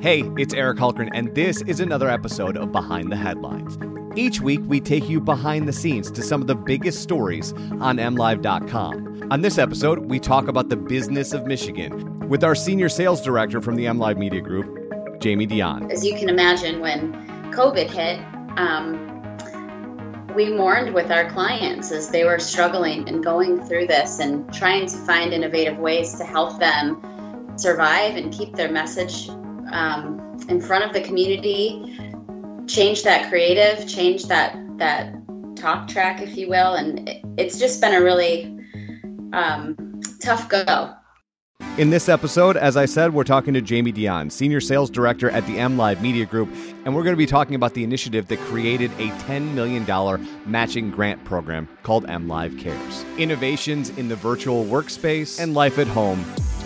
Hey, it's Eric Hulkran, and this is another episode of Behind the Headlines. Each week, we take you behind the scenes to some of the biggest stories on MLive.com. On this episode, we talk about the business of Michigan with our senior sales director from the MLive Media Group, Jamie Dion. As you can imagine, when COVID hit, um, we mourned with our clients as they were struggling and going through this and trying to find innovative ways to help them survive and keep their message um, in front of the community, change that creative, change that that talk track, if you will, and it's just been a really um, tough go. In this episode, as I said, we're talking to Jamie Dion, Senior Sales Director at the M Live Media Group, and we're going to be talking about the initiative that created a $10 million matching grant program called M Live Cares. Innovations in the virtual workspace and life at home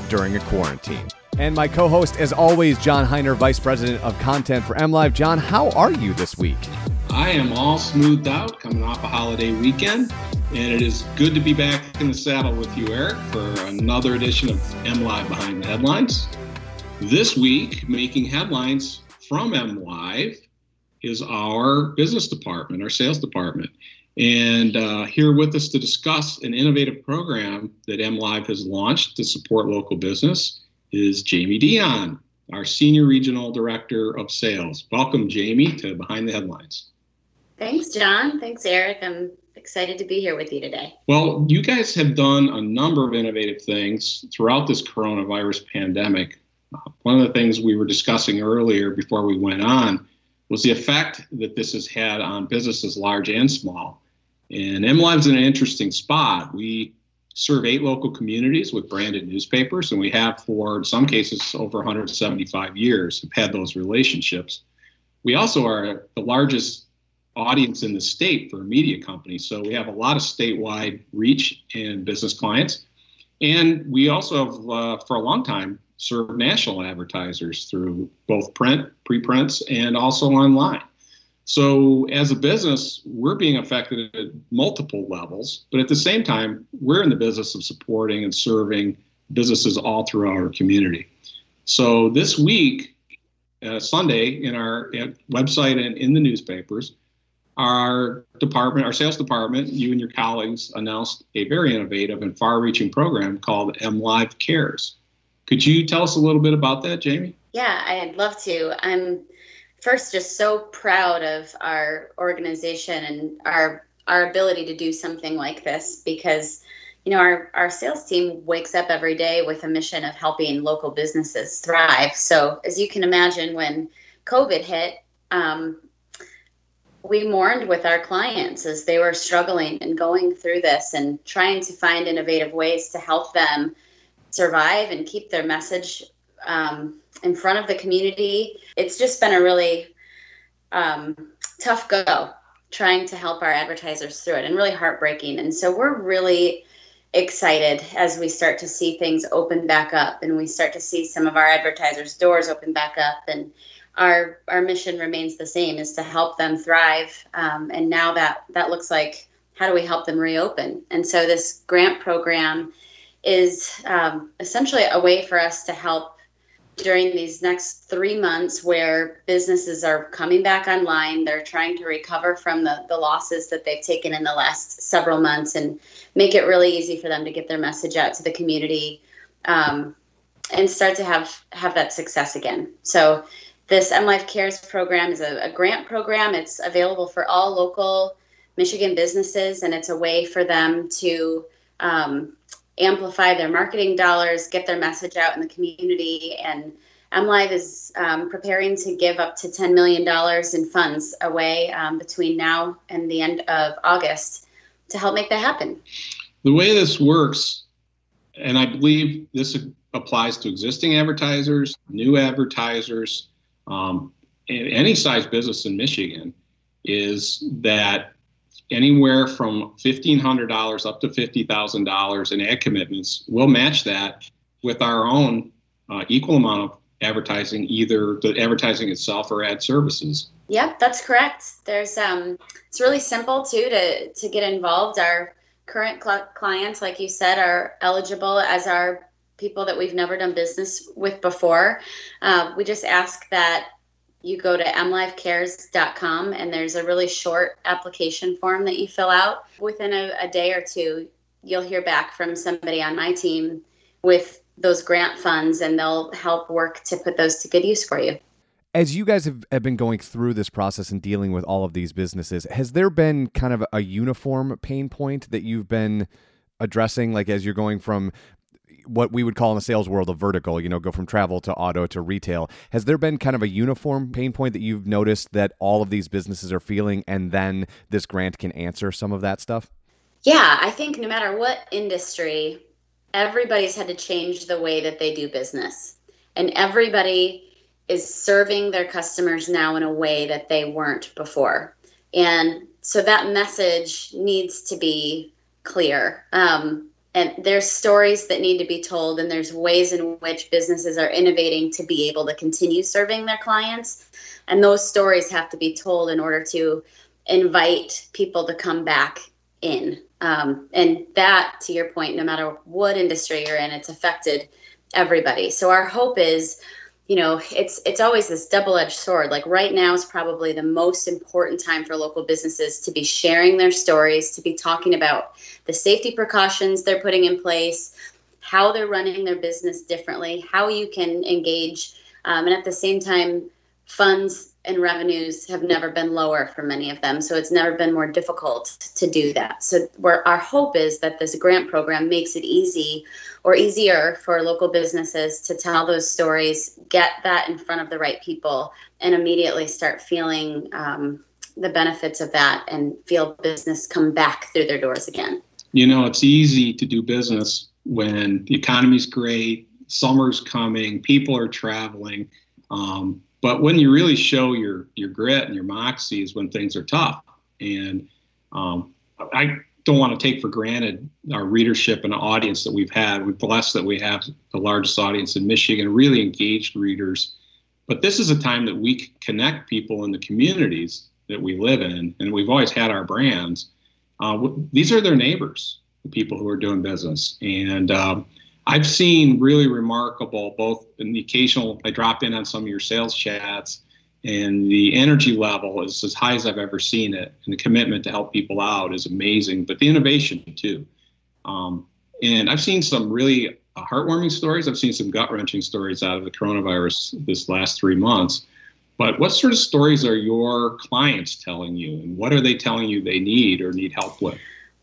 during a quarantine. And my co host, as always, John Hiner, Vice President of Content for MLive. John, how are you this week? I am all smoothed out coming off a holiday weekend, and it is good to be back in the saddle with you, Eric, for another edition of MLive Behind the Headlines. This week, making headlines from MLive is our business department, our sales department. And uh, here with us to discuss an innovative program that MLive has launched to support local business is Jamie Dion, our Senior Regional Director of Sales. Welcome, Jamie, to Behind the Headlines. Thanks, John. Thanks, Eric. I'm excited to be here with you today. Well, you guys have done a number of innovative things throughout this coronavirus pandemic. One of the things we were discussing earlier before we went on was the effect that this has had on businesses large and small. And MLive's in an interesting spot. We serve eight local communities with branded newspapers, and we have for in some cases over 175 years have had those relationships. We also are the largest audience in the state for a media company, so we have a lot of statewide reach and business clients. And we also have, uh, for a long time, served national advertisers through both print, preprints, and also online. So, as a business, we're being affected at multiple levels, but at the same time, we're in the business of supporting and serving businesses all throughout our community. So, this week, uh, Sunday, in our website and in the newspapers, our department, our sales department, you and your colleagues announced a very innovative and far reaching program called MLive Cares. Could you tell us a little bit about that, Jamie? Yeah, I'd love to. I'm first just so proud of our organization and our our ability to do something like this because you know our our sales team wakes up every day with a mission of helping local businesses thrive. So as you can imagine when covid hit um, we mourned with our clients as they were struggling and going through this and trying to find innovative ways to help them survive and keep their message um, in front of the community. It's just been a really um, tough go trying to help our advertisers through it and really heartbreaking. And so we're really excited as we start to see things open back up and we start to see some of our advertisers' doors open back up and our our mission remains the same is to help them thrive um, and now that that looks like how do we help them reopen and so this grant program is um, essentially a way for us to help during these next three months where businesses are coming back online. They're trying to recover from the, the losses that they've taken in the last several months and make it really easy for them to get their message out to the community um, and start to have, have that success again. So, this MLive Cares program is a, a grant program. It's available for all local Michigan businesses, and it's a way for them to um, amplify their marketing dollars, get their message out in the community. And MLive is um, preparing to give up to $10 million in funds away um, between now and the end of August to help make that happen. The way this works, and I believe this applies to existing advertisers, new advertisers, um, any size business in Michigan, is that anywhere from $1,500 up to $50,000 in ad commitments, we'll match that with our own uh, equal amount of advertising, either the advertising itself or ad services. Yep, that's correct. There's um, it's really simple too to to get involved. Our current cl- clients, like you said, are eligible as our people that we've never done business with before. Uh, we just ask that you go to mlivecares.com and there's a really short application form that you fill out. Within a, a day or two, you'll hear back from somebody on my team with those grant funds and they'll help work to put those to good use for you. As you guys have, have been going through this process and dealing with all of these businesses, has there been kind of a uniform pain point that you've been addressing? Like as you're going from what we would call in the sales world a vertical, you know, go from travel to auto to retail. Has there been kind of a uniform pain point that you've noticed that all of these businesses are feeling and then this grant can answer some of that stuff? Yeah, I think no matter what industry, everybody's had to change the way that they do business. And everybody is serving their customers now in a way that they weren't before. And so that message needs to be clear. Um, and there's stories that need to be told, and there's ways in which businesses are innovating to be able to continue serving their clients. And those stories have to be told in order to invite people to come back in. Um, and that, to your point, no matter what industry you're in, it's affected everybody. So our hope is, you know, it's it's always this double-edged sword. Like right now is probably the most important time for local businesses to be sharing their stories, to be talking about the safety precautions they're putting in place, how they're running their business differently, how you can engage, um, and at the same time, funds and revenues have never been lower for many of them. So it's never been more difficult to do that. So where our hope is that this grant program makes it easy or easier for local businesses to tell those stories, get that in front of the right people, and immediately start feeling um, the benefits of that and feel business come back through their doors again. You know, it's easy to do business when the economy's great, summer's coming, people are traveling. Um, but when you really show your your grit and your moxie is when things are tough. And um, I don't want to take for granted our readership and audience that we've had. We're blessed that we have the largest audience in Michigan, really engaged readers. But this is a time that we connect people in the communities that we live in, and we've always had our brands. Uh, these are their neighbors, the people who are doing business, and um, I've seen really remarkable, both in the occasional, I drop in on some of your sales chats, and the energy level is as high as I've ever seen it. And the commitment to help people out is amazing, but the innovation too. Um, and I've seen some really uh, heartwarming stories. I've seen some gut wrenching stories out of the coronavirus this last three months. But what sort of stories are your clients telling you, and what are they telling you they need or need help with?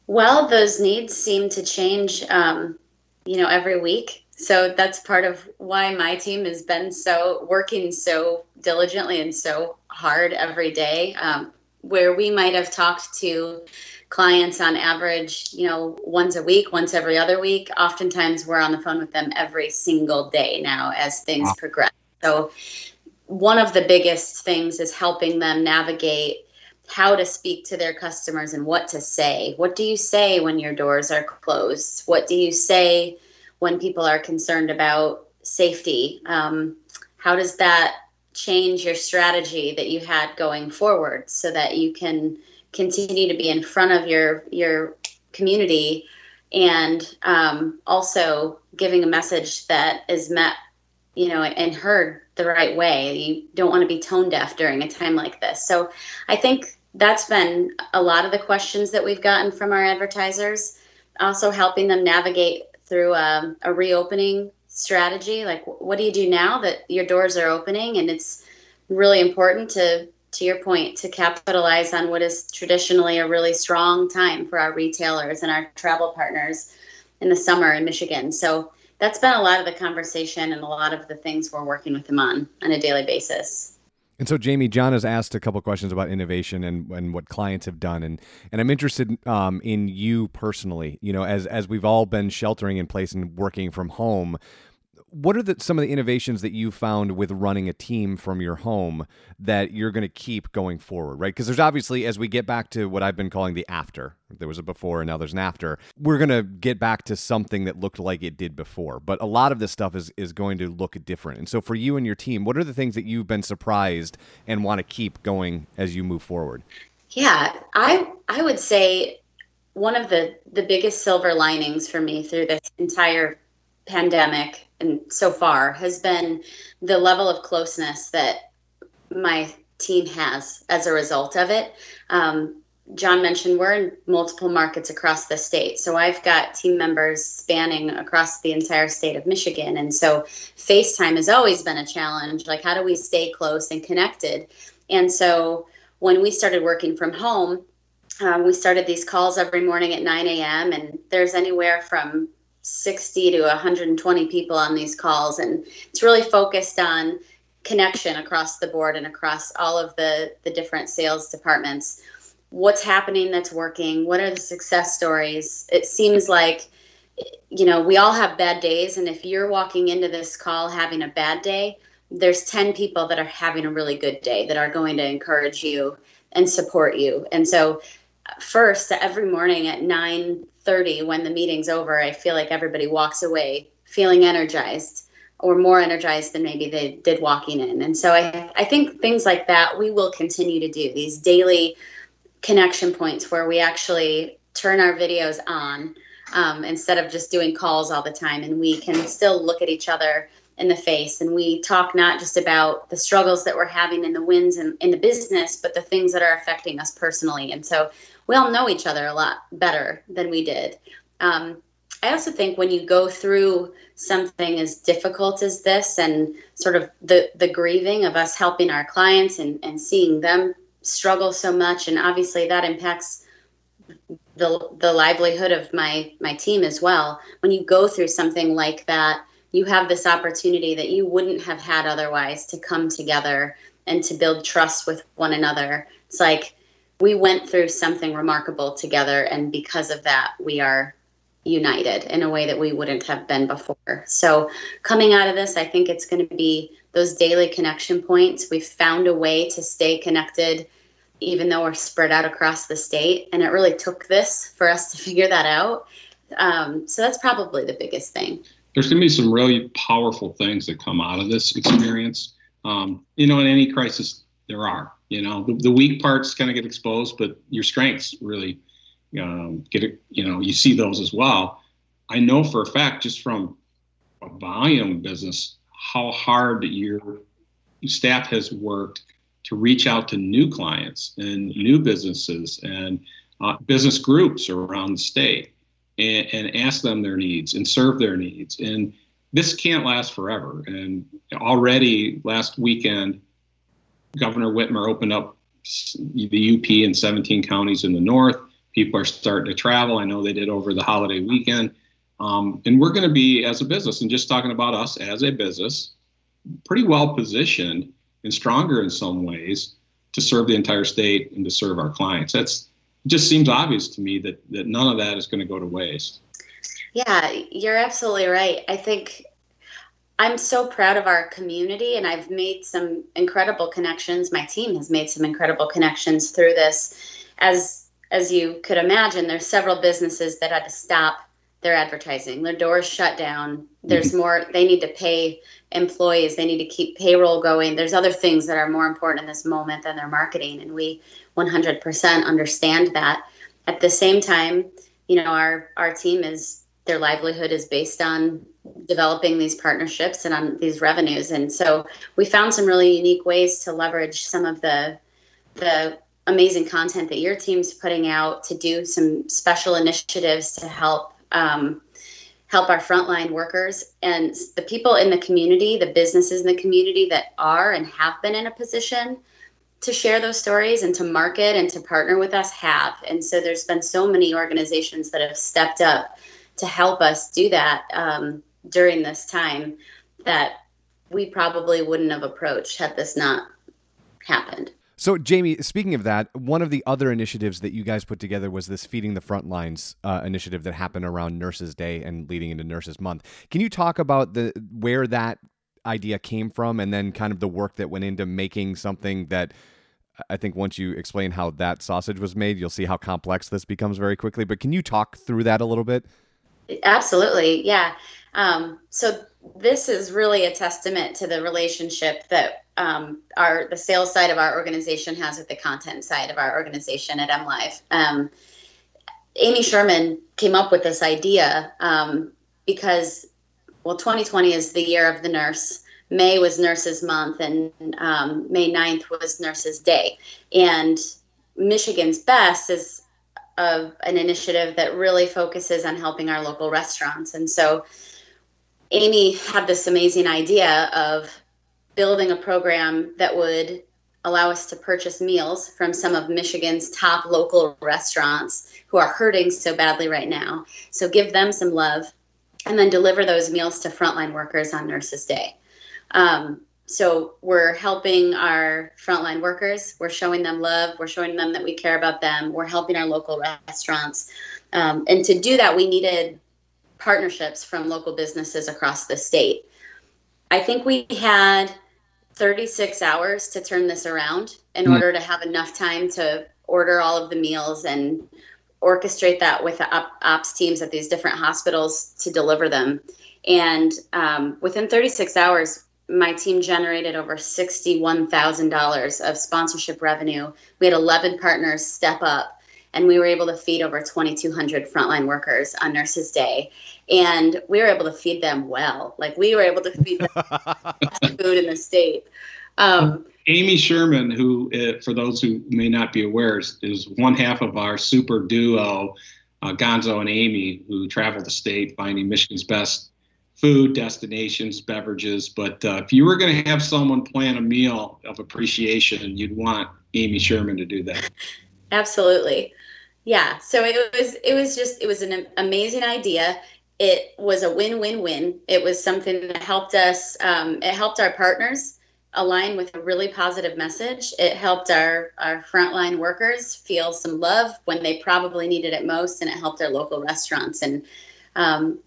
Well, those needs seem to change um, you know, every week. So that's part of why my team has been so working so diligently and so hard every day. Um, where we might have talked to clients on average, you know, once a week, once every other week. Oftentimes we're on the phone with them every single day now as things wow. progress. So one of the biggest things is helping them navigate how to speak to their customers and what to say. What do you say when your doors are closed? What do you say when people are concerned about safety? Um, how does that change your strategy that you had going forward so that you can continue to be in front of your your community and um, also giving a message that is met you know and heard the right way you don't want to be tone deaf during a time like this so i think that's been a lot of the questions that we've gotten from our advertisers also helping them navigate through a, um, a reopening strategy. Like what do you do now that your doors are opening? And it's really important to to your point to capitalize on what is traditionally a really strong time for our retailers and our travel partners in the summer in Michigan. So that's been a lot of the conversation and a lot of the things we're working with them on on a daily basis. And so, Jamie, John has asked a couple questions about innovation and, and what clients have done, and and I'm interested um, in you personally. You know, as as we've all been sheltering in place and working from home, what are the, some of the innovations that you found with running a team from your home that you're going to keep going forward right? Because there's obviously as we get back to what i've been calling the after there was a before and now there's an after we're going to get back to something that looked like it did before but a lot of this stuff is is going to look different. And so for you and your team what are the things that you've been surprised and want to keep going as you move forward? Yeah i i would say one of the the biggest silver linings for me through this entire pandemic and so far has been the level of closeness that my team has as a result of it. Um, John mentioned we're in multiple markets across the state. So I've got team members spanning across the entire state of Michigan. And so FaceTime has always been a challenge. Like, how do we stay close and connected? And so when we started working from home, um, we started these calls every morning at 9 a.m. And there's anywhere from 60 to 120 people on these calls. And it's really focused on connection across the board and across all of the, the different sales departments. What's happening that's working? What are the success stories? It seems like you know we all have bad days and if you're walking into this call having a bad day there's 10 people that are having a really good day that are going to encourage you and support you. And so first every morning at 9:30 when the meeting's over i feel like everybody walks away feeling energized or more energized than maybe they did walking in. And so i i think things like that we will continue to do. These daily connection points where we actually turn our videos on um, instead of just doing calls all the time and we can still look at each other in the face and we talk not just about the struggles that we're having and the wins in, in the business but the things that are affecting us personally. And so we all know each other a lot better than we did. Um, i also think when you go through something as difficult as this and sort of the the grieving of us helping our clients and, and seeing them struggle so much and obviously that impacts the the livelihood of my my team as well. When you go through something like that you have this opportunity that you wouldn't have had otherwise to come together and to build trust with one another. It's like we went through something remarkable together and because of that we are united in a way that we wouldn't have been before so coming out of this i think it's going to be those daily connection points. We've found a way to stay connected even though we're spread out across the state. And it really took this for us to figure that out. Um, so that's probably the biggest thing. There's going to be some really powerful things that come out of this experience. Um, you know, in any crisis, there are. You know, the, the weak parts kind of get exposed, but your strengths really um, get it. You know, you see those as well. I know for a fact, just from a volume business, how hard your staff has worked to reach out to new clients and new businesses and uh, business groups around the state and, and ask them their needs and serve their needs. And this can't last forever. And already last weekend, Governor Whitmer opened up the UP in 17 counties in the north. People are starting to travel. I know they did over the holiday weekend. Um, and we're going to be, as a business, and just talking about us as a business, pretty well positioned and stronger in some ways to serve the entire state and to serve our clients. That's just seems obvious to me that that none of that is going to go to waste. Yeah, you're absolutely right. I think I'm so proud of our community and I've made some incredible connections. My team has made some incredible connections through this. As as you could imagine, there's several businesses that had to stop their advertising. Their doors shut down. There's mm-hmm. more, they need to pay employees, they need to keep payroll going. There's other things that are more important in this moment than their marketing. And we 100% understand that. At the same time, you know, our, our team is, their livelihood is based on developing these partnerships and on these revenues. And so we found some really unique ways to leverage some of the, the amazing content that your team's putting out to do some special initiatives to help um, help our frontline workers and the people in the community, the businesses in the community that are and have been in a position to share those stories and to market and to partner with us have. And so there's been so many organizations that have stepped up to help us do that um, during this time that we probably wouldn't have approached had this not happened. So, Jamie, speaking of that, one of the other initiatives that you guys put together was this Feeding the Front Lines uh, initiative that happened around Nurses Day and leading into Nurses Month. Can you talk about the where that idea came from, and then kind of the work that went into making something that I think once you explain how that sausage was made, you'll see how complex this becomes very quickly. But can you talk through that a little bit? Absolutely, yeah. Um, so this is really a testament to the relationship that um, our the sales side of our organization has with the content side of our organization at MLive. Um, Amy Sherman came up with this idea um, because well, 2020 is the year of the nurse. May was Nurses Month, and um, May 9th was Nurses Day. And Michigan's Best is a, an initiative that really focuses on helping our local restaurants. And so Amy had this amazing idea of building a program that would allow us to purchase meals from some of Michigan's top local restaurants who are hurting so badly right now. So give them some love and then deliver those meals to frontline workers on Nurses Day. Um, so we're helping our frontline workers. We're showing them love. We're showing them that we care about them. We're helping our local restaurants. Um, and to do that, we needed partnerships from local businesses across the state. I think we had 36 hours to turn this around in mm. order to have enough time to order all of the meals and orchestrate that with the ops teams at these different hospitals to deliver them. And um, within 36 hours, my team generated over $61,000 of sponsorship revenue. We had 11 partners step up, and we were able to feed over 2,200 frontline workers on Nurses Day. And we were able to feed them well. Like, we were able to feed them food in the state. Um, Amy Sherman, who, uh, for those who may not be aware, is, is one half of our super duo, uh, Gonzo and Amy, who travel the state finding Michigan's best food, destinations, beverages. But uh, if you were going to have someone plan a meal of appreciation, you'd want Amy Sherman to do that. Absolutely. Yeah. So it was it was just it was an amazing idea. It was a win-win-win. It was something that helped us. Um, it helped our partners align with a really positive message. It helped our, our frontline workers feel some love when they probably needed it most, and it helped our local restaurants. And um,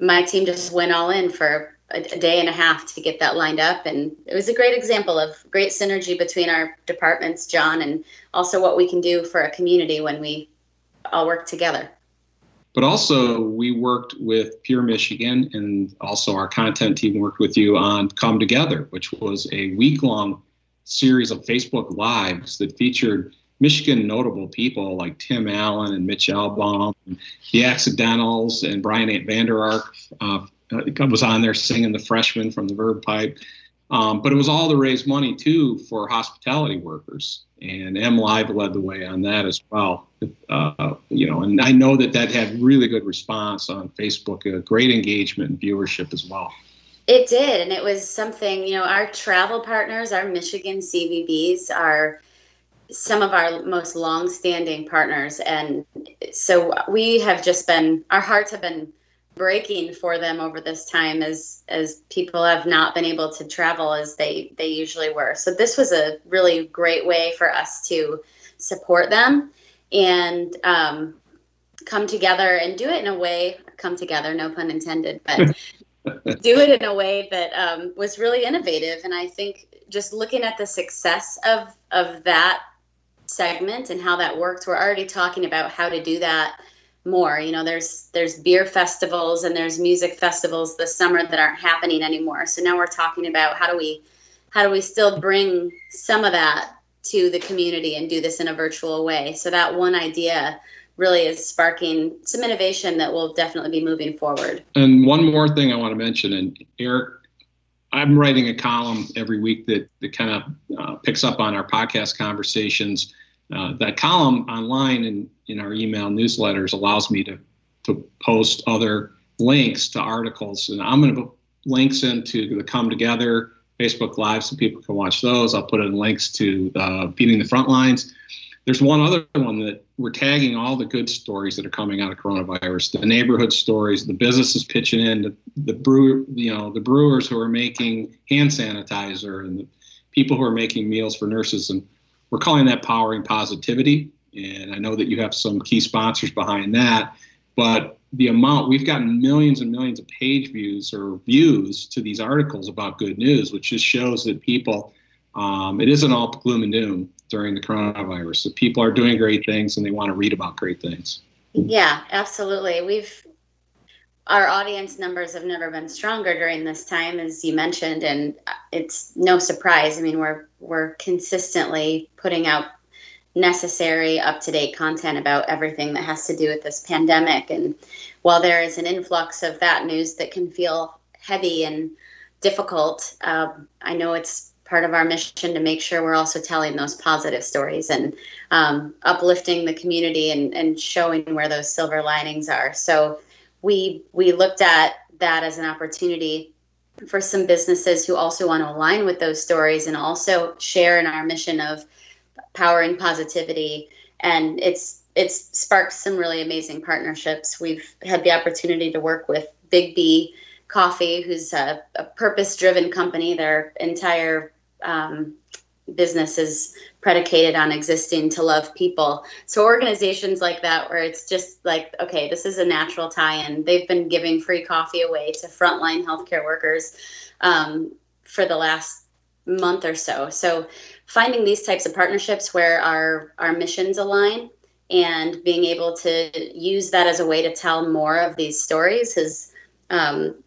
my team just went all in for a, a, day and a half to get that lined up. And it was a great example of great synergy between our departments, John, and also what we can do for a community when we all work together. But also, we worked with Pure Michigan, and also our content team worked with you on Come Together, which was a week long series of Facebook Lives that featured Michigan notable people like Tim Allen and Mitch Albom, and the Accidentals, and Brian Vander Ark uh, was on there singing the freshman from the Verve Pipe. Um, but it was all to raise money too for hospitality workers, and M Live led the way on that as well. Uh, you know, and I know that that had really good response on Facebook, a great engagement and viewership as well. It did, and it was something. You know, our travel partners, our Michigan CVBs, are some of our most long-standing partners, and so we have just been. Our hearts have been breaking for them over this time as as people have not been able to travel as they they usually were. So this was a really great way for us to support them and um, come together and do it in a way come together no pun intended but do it in a way that um, was really innovative and i think just looking at the success of of that segment and how that worked we're already talking about how to do that more. You know there's there's beer festivals and there's music festivals this summer that aren't happening anymore. So now we're talking about how do we how do we still bring some of that to the community and do this in a virtual way? So that one idea really is sparking some innovation that will definitely be moving forward. And one more thing i want to mention and eric i'm writing a column every week that, that kind of uh, picks up on our podcast conversations uh, that column online and in our email newsletters allows me to to post other links to articles, and I'm going to put links into the Come Together Facebook Live so people can watch those. I'll put in links to Feeding the Front Lines. There's one other one that we're tagging all the good stories that are coming out of coronavirus, the neighborhood stories, the businesses pitching in, the, the brew, you know, the brewers who are making hand sanitizer, and the people who are making meals for nurses, and we're calling that powering positivity. And I know that you have some key sponsors behind that, but the amount we've gotten millions and millions of page views or views to these articles about good news, which just shows that people, um, it isn't all gloom and doom during the coronavirus. So people are doing great things and they want to read about great things. Yeah, absolutely. We've our audience numbers have never been stronger during this time, as you mentioned, and it's no surprise. I mean, we're we're consistently putting out necessary, up to date content about everything that has to do with this pandemic. And while there is an influx of that news that can feel heavy and difficult, um, I know it's part of our mission to make sure we're also telling those positive stories and um, uplifting the community and, and showing where those silver linings are. So we we looked at that as an opportunity for some businesses who also want to align with those stories and also share in our mission of powering positivity. And it's it's sparked some really amazing partnerships. We've had the opportunity to work with Biggby Coffee, who's a, a purpose-driven company. Their entire um, business is predicated on existing to love people. So organizations like that, where it's just like, okay, this is a natural tie-in. They've been giving free coffee away to frontline healthcare workers um, for the last month or so. So finding these types of partnerships where our our missions align and being able to use that as a way to tell more of these stories has um,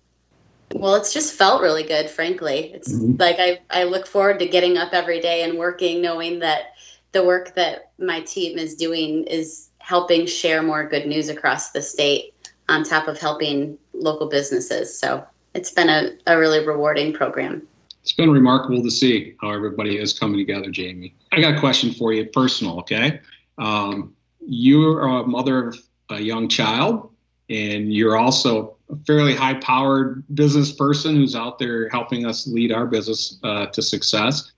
well, it's just felt really good, frankly. It's mm-hmm. like I, I look forward to getting up every day and working, knowing that the work that my team is doing is helping share more good news across the state on top of helping local businesses. So it's been a, a really rewarding program. It's been remarkable to see how everybody is coming together, Jamie. I got a question for you, personal, okay? Um, you're a mother of a young child, and you're also a fairly high powered business person who's out there helping us lead our business uh, to success.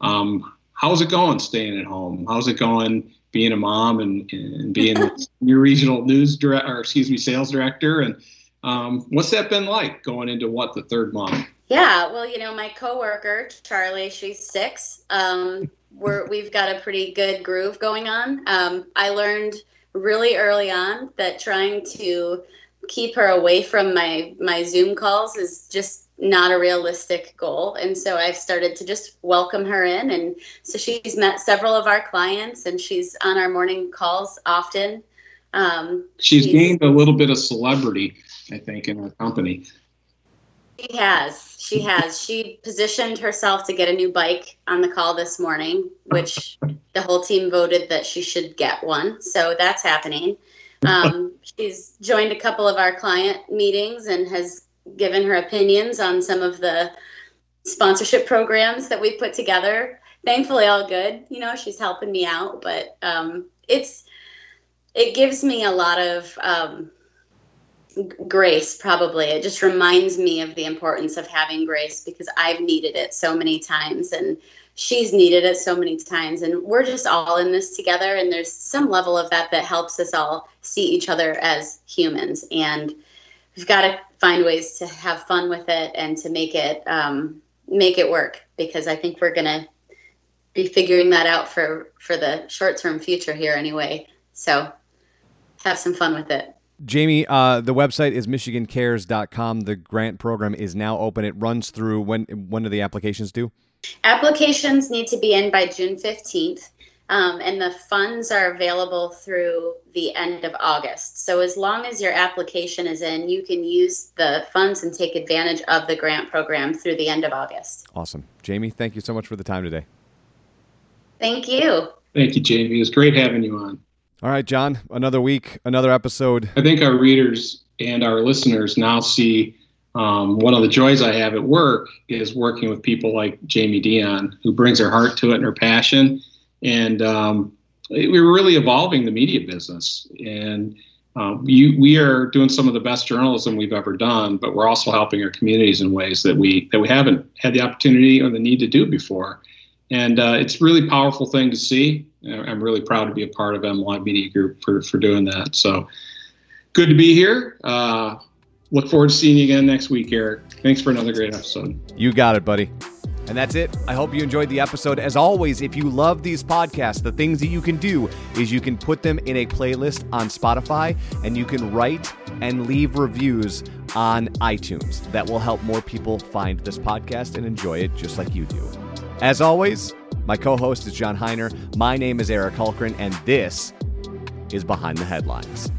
Um, how's it going staying at home? How's it going being a mom and, and being your regional news director, or excuse me, sales director? And um, what's that been like going into what the third month? Yeah, well, you know, my coworker Charlie, she's six. Um, we're we've got a pretty good groove going on. Um, I learned really early on that trying to keep her away from my my Zoom calls is just not a realistic goal. And so I've started to just welcome her in. And so she's met several of our clients and she's on our morning calls often. Um, she's, she's gained a little bit of celebrity, I think, in our company. She has. She has. She positioned herself to get a new bike on the call this morning, which the whole team voted that she should get one. So that's happening. Um, she's joined a couple of our client meetings and has given her opinions on some of the sponsorship programs that we've put together. Thankfully, all good. You know, she's helping me out, but um, it's it gives me a lot of um, grace. Probably, it just reminds me of the importance of having grace because I've needed it so many times, and she's needed it so many times and we're just all in this together and there's some level of that that helps us all see each other as humans and we've got to find ways to have fun with it and to make it um, make it work because i think we're going to be figuring that out for for the short term future here anyway so have some fun with it Jamie, uh, the website is michigancares.com. The grant program is now open. It runs through when when do the applications due? Applications need to be in by June 15th, um, and the funds are available through the end of August. So, as long as your application is in, you can use the funds and take advantage of the grant program through the end of August. Awesome. Jamie, thank you so much for the time today. Thank you. Thank you, Jamie. It was great having you on. All right, John, another week, another episode. I think our readers and our listeners now see um, one of the joys I have at work is working with people like Jamie Dion, who brings her heart to it and her passion. And um, we're really evolving the media business. And uh, you, we are doing some of the best journalism we've ever done, but we're also helping our communities in ways that we that we haven't had the opportunity or the need to do before. And uh, it's a really powerful thing to see. I'm really proud to be a part of MLive Media Group for, for doing that. So good to be here. Uh, look forward to seeing you again next week, Eric. Thanks for another great episode. You got it, buddy. And that's it. I hope you enjoyed the episode. As always, if you love these podcasts, the things that you can do is you can put them in a playlist on Spotify and you can write and leave reviews on iTunes. That will help more people find this podcast and enjoy it just like you do. As always, my co host is John Hiner. My name is Eric Hulkran, and this is Behind the Headlines.